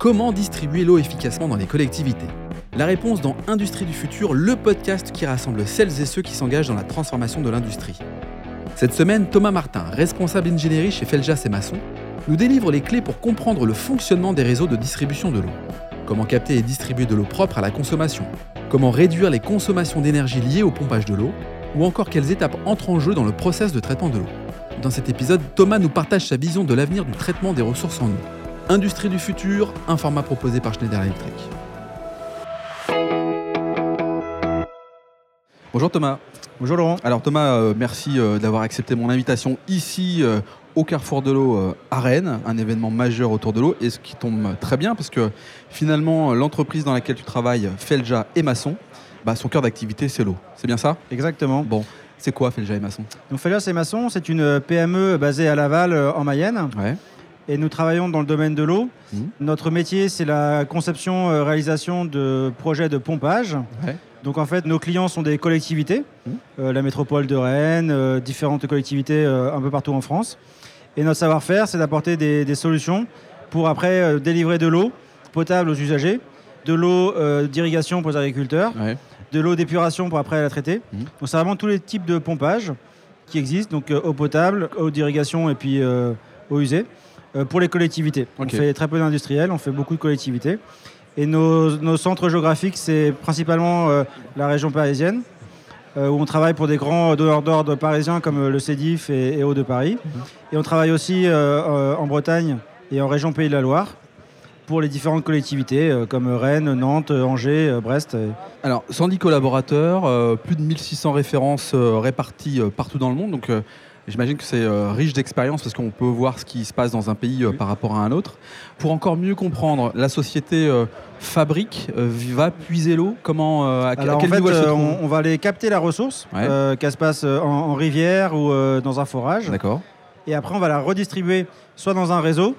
Comment distribuer l'eau efficacement dans les collectivités La réponse dans Industrie du futur, le podcast qui rassemble celles et ceux qui s'engagent dans la transformation de l'industrie. Cette semaine, Thomas Martin, responsable ingénierie chez Feljas et Masson, nous délivre les clés pour comprendre le fonctionnement des réseaux de distribution de l'eau. Comment capter et distribuer de l'eau propre à la consommation Comment réduire les consommations d'énergie liées au pompage de l'eau Ou encore quelles étapes entrent en jeu dans le process de traitement de l'eau Dans cet épisode, Thomas nous partage sa vision de l'avenir du traitement des ressources en eau. Industrie du futur, un format proposé par Schneider Electric. Bonjour Thomas. Bonjour Laurent. Alors Thomas, euh, merci euh, d'avoir accepté mon invitation ici euh, au Carrefour de l'eau à Rennes, un événement majeur autour de l'eau, et ce qui tombe très bien parce que finalement l'entreprise dans laquelle tu travailles, Felja et Masson, bah, son cœur d'activité c'est l'eau. C'est bien ça? Exactement. Bon, c'est quoi Felja et Masson? Donc Felias et Masson, c'est une PME basée à Laval en Mayenne Ouais. Et nous travaillons dans le domaine de l'eau. Mhm. Notre métier, c'est la conception, euh, réalisation de projets de pompage. Ouais. Donc en fait, nos clients sont des collectivités, Mhm. euh, la métropole de Rennes, euh, différentes collectivités euh, un peu partout en France. Et notre savoir-faire, c'est d'apporter des, des solutions pour après délivrer de l'eau potable aux usagers, de l'eau d'irrigation pour les agriculteurs, Ouais. de l'eau d'épuration pour après la traiter. Mhm. Donc c'est vraiment tous les types de pompage qui existent, donc eau potable, eau d'irrigation et puis eau usée, pour les collectivités. On fait très peu d'industriels, on fait beaucoup de collectivités. Et nos, nos centres géographiques, c'est principalement euh, la région parisienne, euh, où on travaille pour des grands donneurs d'ordre parisiens comme euh, le CEDIF et, et Eau de Paris. Et on travaille aussi euh, euh, en Bretagne et en région Pays de la Loire pour les différentes collectivités euh, comme Rennes, Nantes, Angers, euh, Brest. Alors 110 collaborateurs, euh, plus de 1600 références euh, réparties euh, partout dans le monde, donc euh, J'imagine que c'est euh, riche d'expérience parce qu'on peut voir ce qui se passe dans un pays euh, Oui. par rapport à un autre. Pour encore mieux comprendre, la société euh, fabrique, va puiser l'eau? Comment, à, à Alors en quel fait, niveau elle se trouve? on, on va aller capter la ressource, Ouais. qu'elle se passe en, en rivière ou dans un forage. D'accord. Et après, on va la redistribuer soit dans un réseau,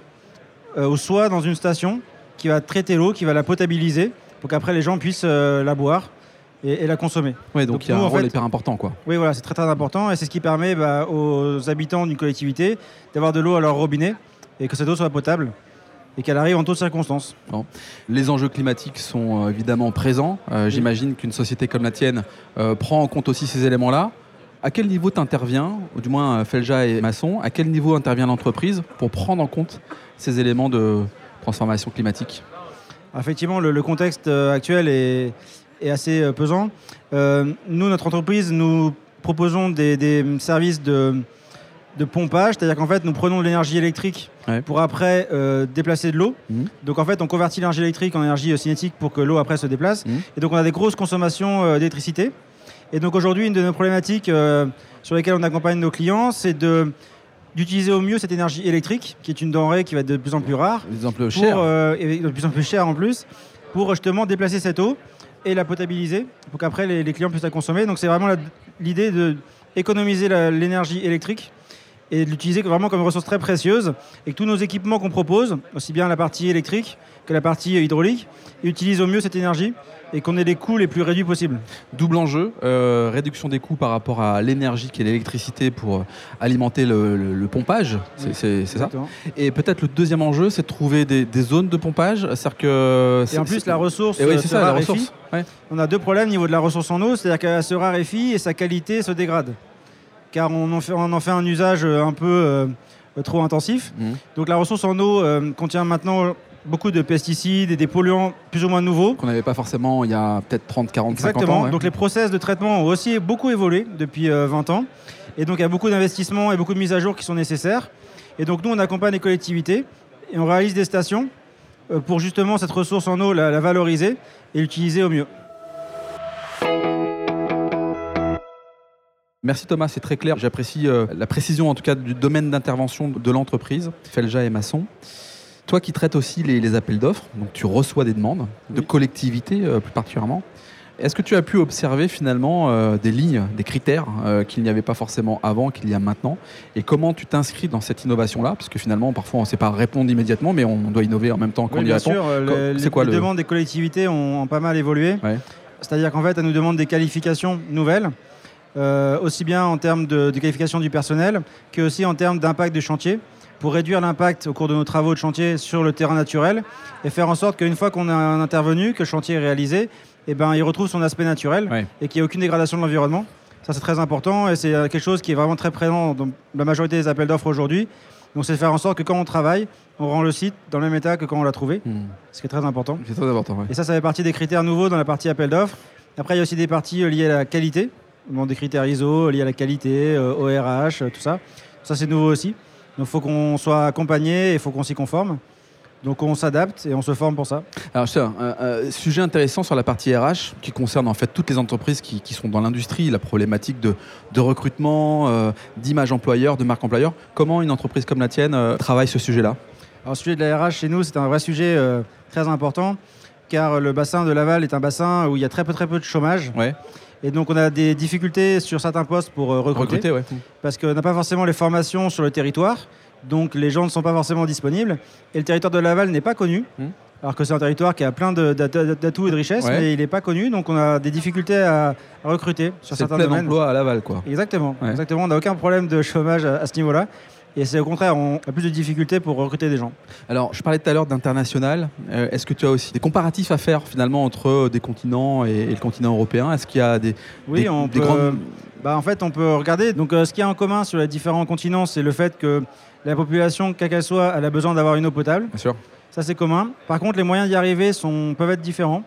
ou soit dans une station qui va traiter l'eau, qui va la potabiliser, pour qu'après les gens puissent la boire et, et la consommer. Ouais, donc Donc il y a nous, un rôle fait- hyper important, quoi. Oui, voilà, c'est très très important et c'est ce qui permet bah, aux habitants d'une collectivité d'avoir de l'eau à leur robinet et que cette eau soit potable et qu'elle arrive en toutes circonstances. Les enjeux climatiques sont euh, évidemment présents. Euh, J'imagine qu'une société comme la tienne euh, prend en compte aussi ces éléments-là. À quel niveau tu interviens, ou du moins Felja et Masson, à quel niveau intervient l'entreprise pour prendre en compte ces éléments de transformation climatique? Effectivement, le, le contexte actuel est, est assez euh, pesant. Euh, nous, notre entreprise, nous proposons des, des services de, de pompage, c'est-à-dire qu'en fait, nous prenons de l'énergie électrique Ouais. pour après euh, déplacer de l'eau. Mhm. Donc en fait, on convertit l'énergie électrique en énergie euh, cinétique pour que l'eau après se déplace. Mhm. Et donc on a des grosses consommations euh, d'électricité. Et donc aujourd'hui, une de nos problématiques sur lesquelles on accompagne nos clients, c'est de d'utiliser au mieux cette énergie électrique, qui est une denrée qui va être de plus en plus rare, exemples pour, chers euh, et de plus en plus cher en plus, pour justement déplacer cette eau et la potabiliser pour qu'après les, clients puissent la consommer. Donc c'est vraiment l'idée de économiser la- l'énergie électrique et de l'utiliser vraiment comme ressource très précieuse et que tous nos équipements qu'on propose, aussi bien la partie électrique que la partie hydraulique, utilisent au mieux cette énergie et qu'on ait les coûts les plus réduits possibles. Double enjeu, euh, réduction des coûts par rapport à l'énergie qui est l'électricité pour euh, alimenter le, le- le pompage, c'est Oui, ça. Et peut-être le deuxième enjeu, c'est de trouver des, des zones de pompage, c'est-à-dire que... Et en plus, la ressource Et oui, euh, c'est ça, la ressource. Ouais. On a deux problèmes au niveau de la ressource en eau, c'est-à-dire qu'elle se raréfie et sa qualité se dégrade. Car on en fait, on en fait un usage euh, un peu euh, trop intensif. Mhm. Donc la ressource en eau euh, contient maintenant beaucoup de pesticides et des polluants plus ou moins nouveaux. Qu'on n'avait pas forcément il y a peut-être 30, 40, 50 Exactement. ans. ouais. Donc les process de traitement ont aussi beaucoup évolué depuis euh, 20 ans. Et donc il y a beaucoup d'investissements et beaucoup de mises à jour qui sont nécessaires. Et donc nous, on accompagne les collectivités et on réalise des stations euh, pour justement cette ressource en eau, la, la valoriser et l'utiliser au mieux. Merci Thomas, c'est très clair. J'apprécie euh, la précision en tout cas du domaine d'intervention de l'entreprise, Felja et Masson. Toi qui traites aussi les, les appels d'offres, donc tu reçois des demandes de collectivités euh, plus particulièrement. Est-ce que tu as pu observer finalement euh, des lignes, des critères euh, qu'il n'y avait pas forcément avant, qu'il y a maintenant? Et comment tu t'inscris dans cette innovation-là? Parce que finalement, parfois, on ne sait pas répondre immédiatement, mais on doit innover en même temps qu'on Oui, y bien répond. sûr, les, c'est quoi les le- demandes des collectivités ont, ont pas mal évolué. Ouais. C'est-à-dire qu'en fait, elles nous demandent des qualifications nouvelles, euh, aussi bien en termes de, de qualification du personnel que aussi en termes d'impact du chantier, pour réduire l'impact au cours de nos travaux de chantier sur le terrain naturel et faire en sorte qu'une fois qu'on a intervenu, que le chantier est réalisé, eh ben, il retrouve son aspect naturel Ouais. et qu'il n'y ait aucune dégradation de l'environnement. Ça, c'est très important et c'est euh, quelque chose qui est vraiment très présent dans la majorité des appels d'offres aujourd'hui. Donc, c'est de faire en sorte que quand on travaille, on rend le site dans le même état que quand on l'a trouvé, Hmm. ce qui est très important. C'est très important. ouais. Et ça, ça fait partie des critères nouveaux dans la partie appel d'offres. Après, il y a aussi des parties euh, liées à la qualité, des critères ISO liés à la qualité, euh, ORH, euh, tout ça. Ça, c'est nouveau aussi. Donc, il faut qu'on soit accompagné et il faut qu'on s'y conforme. Donc, on s'adapte et on se forme pour ça. Alors, sais, un, un sujet intéressant sur la partie RH qui concerne en fait toutes les entreprises qui, qui sont dans l'industrie, la problématique de, de recrutement, euh, d'image employeur, de marque employeur. Comment une entreprise comme la tienne euh, travaille ce sujet-là? Alors, le sujet de la RH chez nous, c'est un vrai sujet euh, très important car le bassin de Laval est un bassin où il y a très peu, très peu de chômage. Ouais. Et donc, on a des difficultés sur certains postes pour euh, recruter. Recruter, ouais. parce qu'on n'a pas forcément les formations sur le territoire, donc les gens ne sont pas forcément disponibles. Et le territoire de Laval n'est pas connu, Hmm. alors que c'est un territoire qui a plein d'atouts et de richesses, Ouais. mais il n'est pas connu, donc on a des difficultés à, recruter sur certains plein domaines. emploi à Laval, quoi. Exactement, Ouais. exactement. On n'a aucun problème de chômage à, à ce niveau-là. Et c'est au contraire, on a plus de difficultés pour recruter des gens. Alors, je parlais tout à l'heure d'international. Euh, Est-ce que tu as aussi des comparatifs à faire finalement entre euh, des continents et, et le continent européen? Est-ce qu'il y a des, Oui, des- on des peut. grandes- Bah, en fait, on peut regarder. Donc, euh, ce qu'il y a en commun sur les différents continents, c'est le fait que la population, quelle qu'elle soit, elle a besoin d'avoir une eau potable. Bien sûr. Ça, c'est commun. Par contre, les moyens d'y arriver sont, peuvent être différents.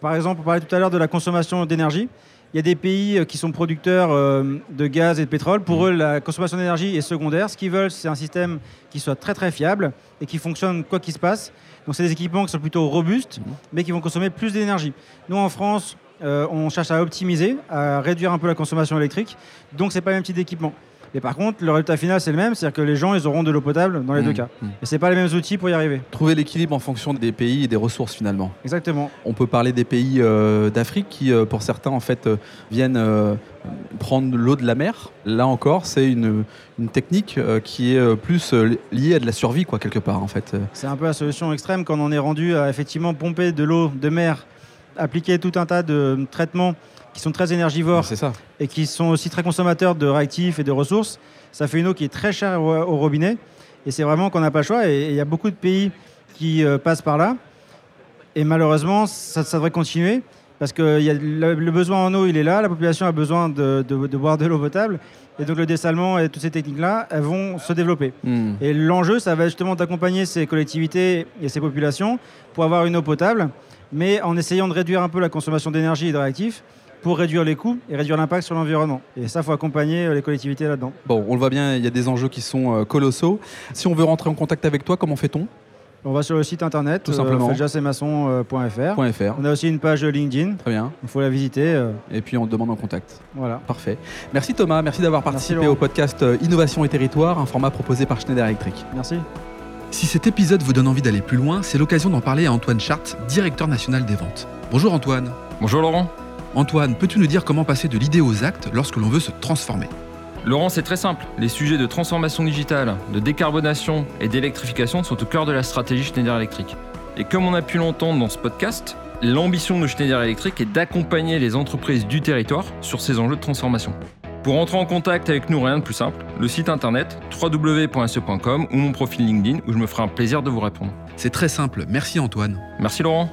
Par exemple, on parlait tout à l'heure de la consommation d'énergie. Il y a des pays euh, qui sont producteurs euh, de gaz et de pétrole. Pour eux, la consommation d'énergie est secondaire. Ce qu'ils veulent, c'est un système qui soit très très fiable et qui fonctionne quoi qu'il se passe. Donc, c'est des équipements qui sont plutôt robustes, Mhm. mais qui vont consommer plus d'énergie. Nous, en France, euh, on cherche à optimiser, à réduire un peu la consommation électrique. Donc, c'est pas le même type d'équipement. Mais par contre, le résultat final, c'est le même, c'est-à-dire que les gens, ils auront de l'eau potable dans les Mmh, deux cas. mmh. Et c'est pas les mêmes outils pour y arriver. Trouver l'équilibre en fonction des pays et des ressources finalement. Exactement. On peut parler des pays euh, d'Afrique qui, euh, pour certains, en fait, euh, viennent prendre l'eau de la mer. Là encore, c'est une, une technique qui est plus liée à de la survie, quoi, quelque part, en fait. C'est un peu la solution extrême quand on est rendu à effectivement pomper de l'eau de mer, appliquer tout un tas de traitements qui sont très énergivores ça. et qui sont aussi très consommateurs de réactifs et de ressources. Ça fait une eau qui est très chère au, au robinet et c'est vraiment qu'on n'a pas le choix. Et il y a beaucoup de pays qui euh, passent par là. Et malheureusement, ça, ça devrait continuer parce que il y a le, le besoin en eau, il est là. La population a besoin de, de- de boire de l'eau potable. Et donc le dessalement et toutes ces techniques-là, elles vont se développer. Hmm. Et l'enjeu, ça va justement d'accompagner ces collectivités et ces populations pour avoir une eau potable, mais en essayant de réduire un peu la consommation d'énergie et de réactifs pour réduire les coûts et réduire l'impact sur l'environnement. Et ça, il faut accompagner euh, les collectivités là-dedans. Bon, on le voit bien, il y a des enjeux qui sont euh, colossaux. Si on veut rentrer en contact avec toi, comment fait-on? On va sur le site internet, Tout simplement. feljassemaçon.fr. .fr. On a aussi une page LinkedIn, Très bien. il faut la visiter. euh, Et puis on te demande en contact. voilà. Parfait. Merci Thomas, merci d'avoir participé au podcast euh, Innovation et Territoire, un format proposé par Schneider Electric. Merci. Si cet épisode vous donne envie d'aller plus loin, c'est l'occasion d'en parler à Antoine Chart, directeur national des ventes. Bonjour Antoine. Bonjour Laurent. Antoine, peux-tu nous dire comment passer de l'idée aux actes lorsque l'on veut se transformer? Laurent, c'est très simple. Les sujets de transformation digitale, de décarbonation et d'électrification sont au cœur de la stratégie Schneider Electric. Et comme on a pu l'entendre dans ce podcast, l'ambition de Schneider Electric est d'accompagner les entreprises du territoire sur ces enjeux de transformation. Pour entrer en contact avec nous, rien de plus simple, le site internet www.se.com ou mon profil LinkedIn où je me ferai un plaisir de vous répondre. C'est très simple, merci Antoine. Merci Laurent.